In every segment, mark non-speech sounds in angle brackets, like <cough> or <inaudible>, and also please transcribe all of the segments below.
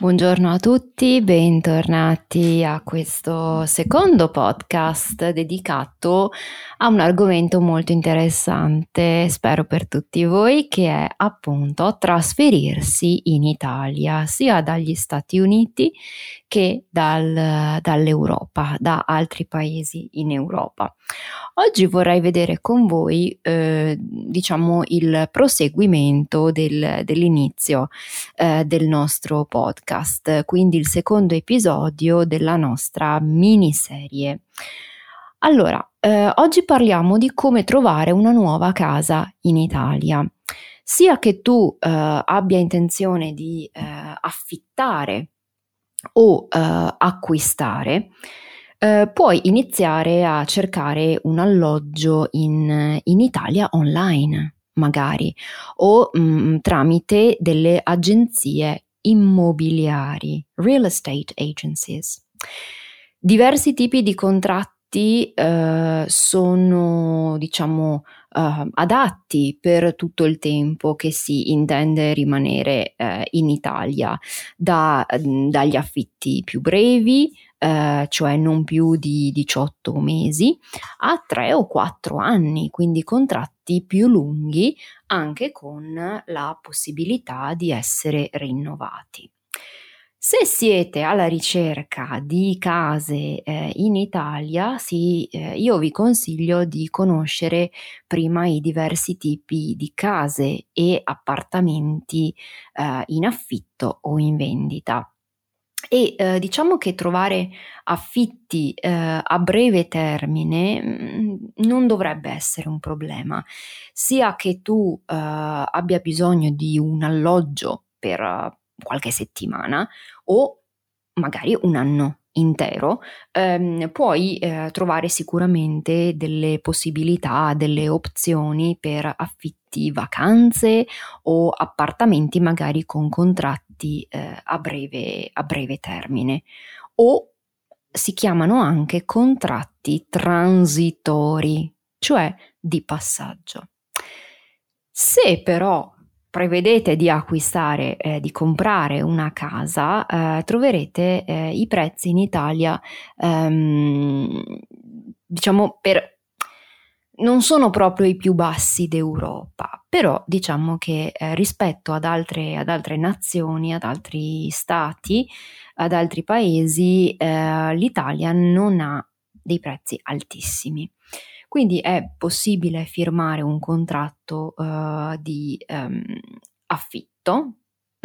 Buongiorno a tutti, bentornati a questo secondo podcast dedicato a un argomento molto interessante, spero per tutti voi, che è appunto trasferirsi in Italia, sia dagli Stati Uniti che dal, dall'Europa, da altri paesi in Europa. Oggi vorrei vedere con voi, eh, diciamo, il proseguimento del, dell'inizio eh, del nostro podcast, quindi il secondo episodio della nostra miniserie. Allora, eh, oggi parliamo di come trovare una nuova casa in Italia. Sia che tu eh, abbia intenzione di eh, affittare o eh, acquistare, eh, puoi iniziare a cercare un alloggio in, in Italia online, magari, o mh, mm, tramite delle agenzie immobiliari, real estate agencies. Diversi tipi di contratti eh, sono, diciamo, uh, adatti per tutto il tempo che si intende rimanere uh, in Italia, da, dagli affitti più brevi, uh, cioè non più di 18 mesi, a 3 o 4 anni, quindi contratti più lunghi anche con la possibilità di essere rinnovati. Se siete alla ricerca di case eh, in Italia, sì, eh, io vi consiglio di conoscere prima i diversi tipi di case e appartamenti eh, in affitto o in vendita. E eh, diciamo che trovare affitti eh, a breve termine mh, mm, non dovrebbe essere un problema, sia che tu eh, abbia bisogno di un alloggio per qualche settimana o magari un anno intero, ehm, puoi eh, trovare sicuramente delle possibilità, delle opzioni per affitti vacanze o appartamenti magari con contratti eh, a, breve, a breve termine o si chiamano anche contratti transitori, cioè di passaggio. Se però prevedete di acquistare, eh, di comprare una casa, eh, troverete eh, i prezzi in Italia, ehm, diciamo, per non sono proprio i più bassi d'Europa, però diciamo che eh, rispetto ad altre, ad altre, nazioni, ad altri stati, ad altri paesi, eh, l'Italia non ha dei prezzi altissimi. Quindi è possibile firmare un contratto uh, di um, affitto,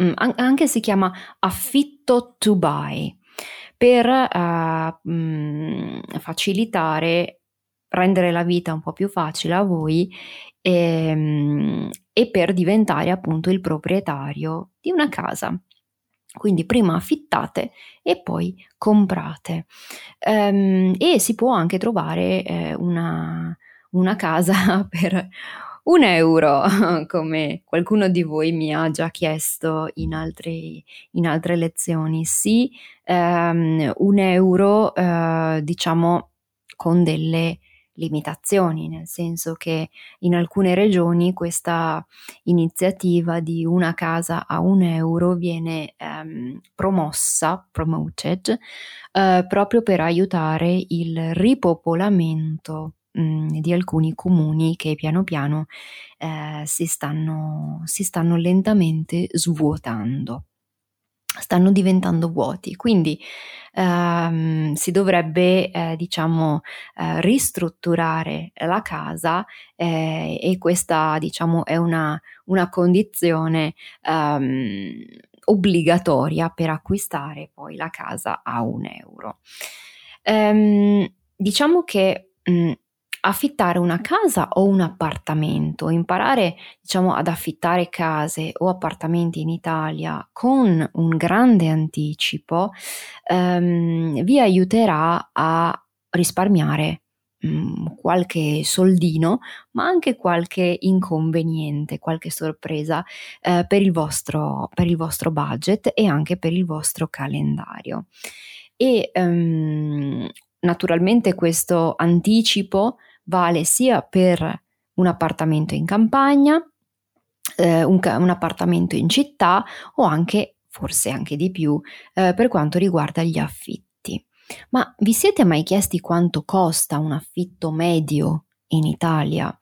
mm, anche si chiama affitto to buy, per uh, mm, facilitare, rendere la vita un po' più facile a voi e, ehm, e per diventare appunto il proprietario di una casa. Quindi prima affittate e poi comprate. Um, e si può anche trovare eh, una, una casa <laughs> per un euro, <laughs> come qualcuno di voi mi ha già chiesto in, altri, in altre lezioni. Sì, um, un euro, uh, diciamo, con delle limitazioni, nel senso che in alcune regioni questa iniziativa di una casa a un euro viene ehm, promossa, promoted, eh, proprio per aiutare il ripopolamento mm, di alcuni comuni che piano piano eh, si, stanno, si stanno lentamente svuotando. Stanno diventando vuoti. Quindi ehm, si dovrebbe, eh, diciamo, eh, ristrutturare la casa eh, e questa, diciamo, è una, una condizione ehm, obbligatoria per acquistare poi la casa a un euro. Ehm, diciamo che mh, affittare una casa o un appartamento, imparare diciamo ad affittare case o appartamenti in Italia con un grande anticipo ehm, vi aiuterà a risparmiare mh, mm, qualche soldino, ma anche qualche inconveniente, qualche sorpresa eh, per, il vostro, per il vostro budget e anche per il vostro calendario. E um, naturalmente questo anticipo vale sia per un appartamento in campagna, eh, un, un, appartamento in città o anche, forse anche di più, eh, per quanto riguarda gli affitti. Ma vi siete mai chiesti quanto costa un affitto medio in Italia?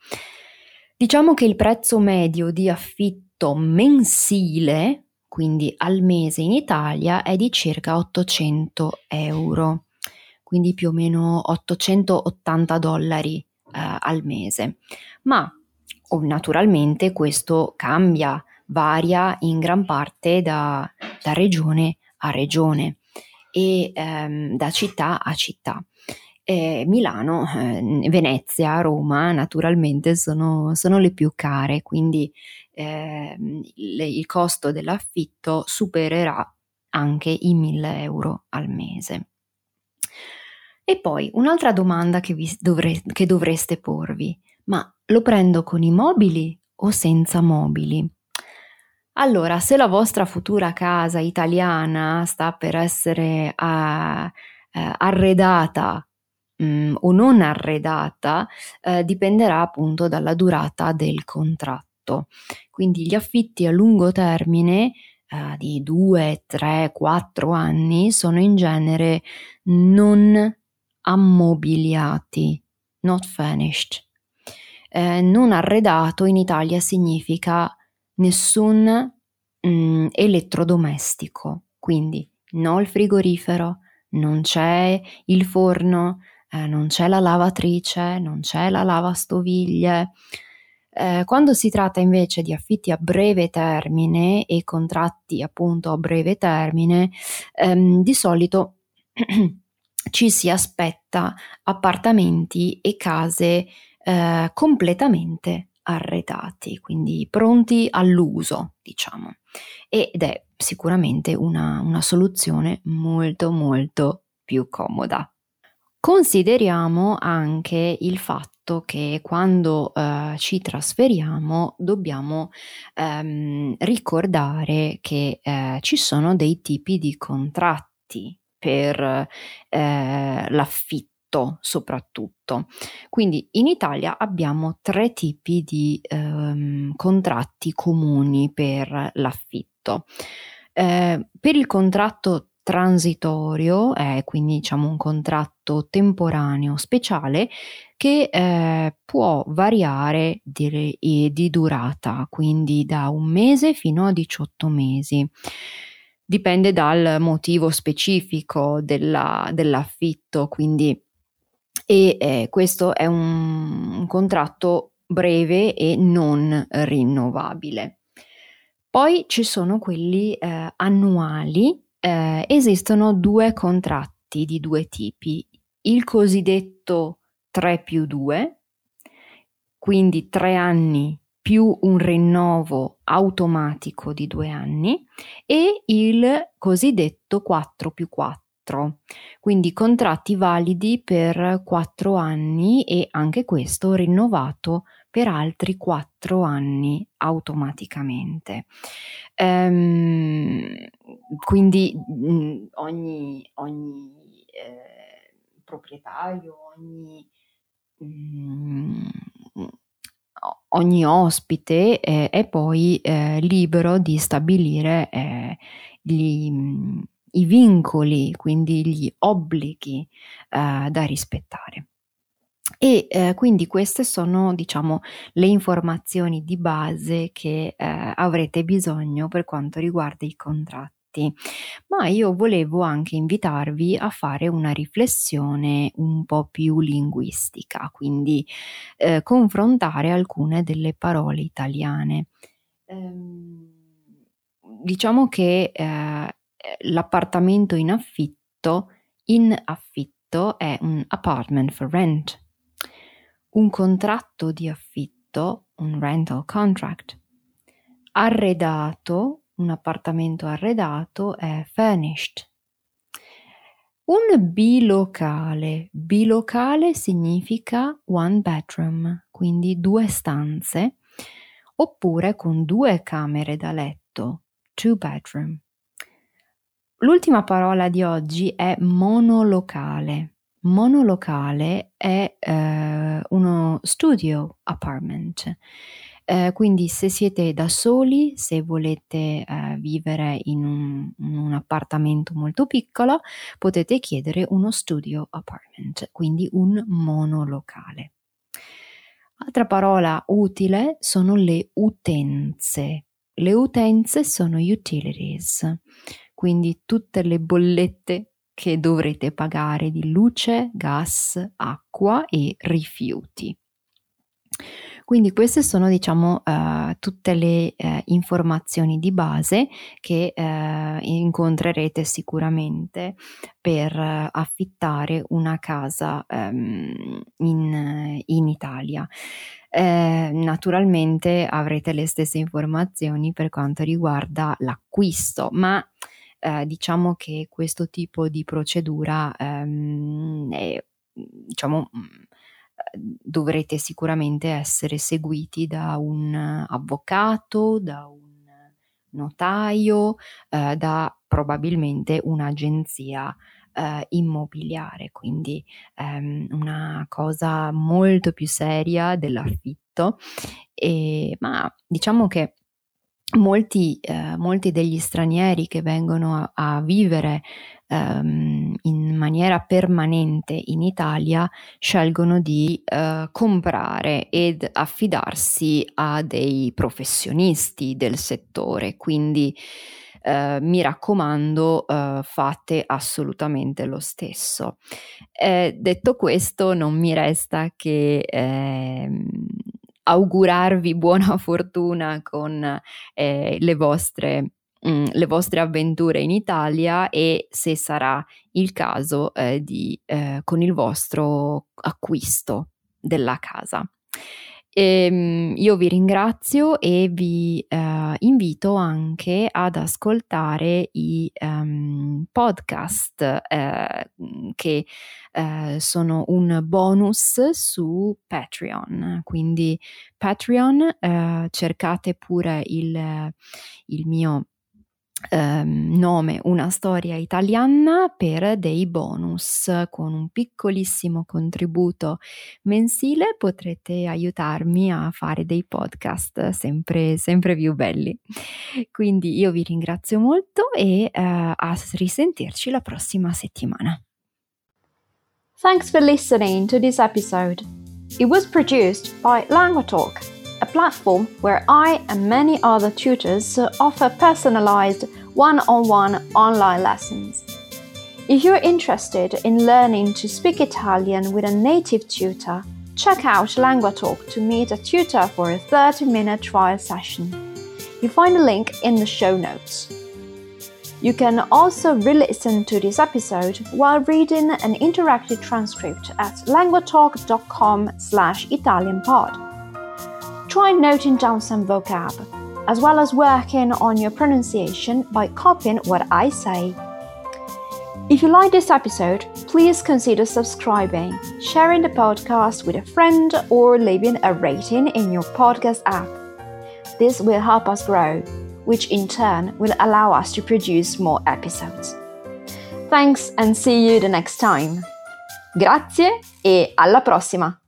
Diciamo che il prezzo medio di affitto mensile, quindi al mese in Italia, è di circa 800 euro, quindi più o meno 880 dollari eh, al mese. Ma oh, naturalmente questo cambia, varia in gran parte da, da regione a regione e ehm, da città a città. Eh, Milano, eh, Venezia, Roma naturalmente sono, sono, le più care, quindi eh, le, il costo dell'affitto supererà anche i 1000 euro al mese. E poi un'altra domanda che, dovre- che dovreste porvi, ma lo prendo con i mobili o senza mobili? Allora, se la vostra futura casa italiana sta per essere uh, uh, arredata um, o non arredata, uh, dipenderà appunto dalla durata del contratto. Quindi gli affitti a lungo termine di 2, 3, 4 anni sono in genere non ammobiliati, not finished. Eh, non arredato in Italia significa nessun mm, elettrodomestico, quindi no il frigorifero, non c'è il forno, eh, non c'è la lavatrice, non c'è la lavastoviglie. Eh, quando si tratta invece di affitti a breve termine e contratti appunto a breve termine, ehm, di solito <clears throat> ci si aspetta appartamenti e case eh, completamente arredati, quindi pronti all'uso, diciamo. Ed è sicuramente una, una soluzione molto molto più comoda. Consideriamo anche il fatto che quando uh, ci trasferiamo dobbiamo um, ricordare che uh, ci sono dei tipi di contratti per eh, l'affitto soprattutto. Quindi in Italia abbiamo tre tipi di ehm, contratti comuni per l'affitto. Eh, per il contratto transitorio, è quindi diciamo un contratto temporaneo speciale che eh, può variare di, di durata, quindi da un mese fino a 18 mesi dipende dal motivo specifico della, dell'affitto, quindi e eh, questo è un, un contratto breve e non rinnovabile. Poi ci sono quelli eh, annuali, eh, esistono due contratti di due tipi, il cosiddetto 3 più 2, quindi tre anni più un rinnovo automatico di due anni e il cosiddetto 4 più 4, quindi contratti validi per quattro anni e anche questo rinnovato per altri quattro anni automaticamente. Ehm, quindi mh, ogni, ogni eh, proprietario, ogni mh, ogni ospite eh, è poi eh, libero di stabilire eh, gli, i vincoli, quindi gli obblighi eh, da rispettare. E eh, quindi queste sono, diciamo, le informazioni di base che eh, avrete bisogno per quanto riguarda i contratti. Dialetti, ma io volevo anche invitarvi a fare una riflessione un po' più linguistica, quindi eh, confrontare alcune delle parole italiane. Ehm, diciamo che eh, l'appartamento in affitto, in affitto è un apartment for rent, un contratto di affitto, un rental contract. Arredato, un appartamento arredato è furnished. Un bilocale. Bilocale significa one bedroom, quindi due stanze, oppure con due camere da letto, two bedroom. L'ultima parola di oggi è monolocale. Monolocale è eh, uno studio apartment. Eh, quindi se siete da soli, se volete eh, vivere in un, in un, appartamento molto piccolo, potete chiedere uno studio apartment, quindi un monolocale. Altra parola utile sono le utenze. Le utenze sono utilities, quindi tutte le bollette che dovrete pagare di luce, gas, acqua e rifiuti. Quindi queste sono diciamo uh, tutte le uh, informazioni di base che uh, incontrerete sicuramente per affittare una casa um, in, in, Italia. Eh, naturalmente avrete le stesse informazioni per quanto riguarda l'acquisto, ma eh, diciamo che questo tipo di procedura ehm, è, diciamo, dovrete sicuramente essere seguiti da un avvocato, da un notaio, eh, da probabilmente un'agenzia eh, immobiliare, quindi ehm, una cosa molto più seria dell'affitto, e, ma diciamo che molti, eh, molti degli stranieri che vengono a, a vivere ehm, in maniera permanente in Italia scelgono di eh, comprare ed affidarsi a dei professionisti del settore, quindi eh, mi raccomando, eh, fate assolutamente lo stesso. Eh, detto questo, non mi resta che ehm, augurarvi buona <laughs> fortuna con eh, le vostre mm, le vostre avventure in Italia e se sarà il caso eh, di, eh, con il vostro acquisto della casa. E, ehm, io vi ringrazio e vi uh, invito anche ad ascoltare i um, podcast uh, che uh, sono un bonus su Patreon. Quindi Patreon, cercate pure il, il mio ehm, nome Una storia italiana per dei bonus. Con un piccolissimo contributo mensile potrete aiutarmi a fare dei podcast sempre, sempre più belli. Quindi io vi ringrazio molto e eh, a risentirci la prossima settimana. Thanks for listening to this episode. It was produced by LanguaTalk a platform where I and many other tutors offer personalized one on one online lessons. If you're interested in learning to speak Italian with a native tutor, check out LanguaTalk to meet a tutor for a 30 minute trial session. You find a link in the show notes. You can also re-listen to this episode while reading an interactive transcript at languatalk.com slash italianpod try noting down some vocab, as well as working on your pronunciation by copying what I say. If you like this episode, please consider subscribing, sharing the podcast with a friend, or leaving a rating in your podcast app. This will help us grow, which in turn will allow us to produce more episodes. Thanks and see you the next time. Grazie e alla prossima!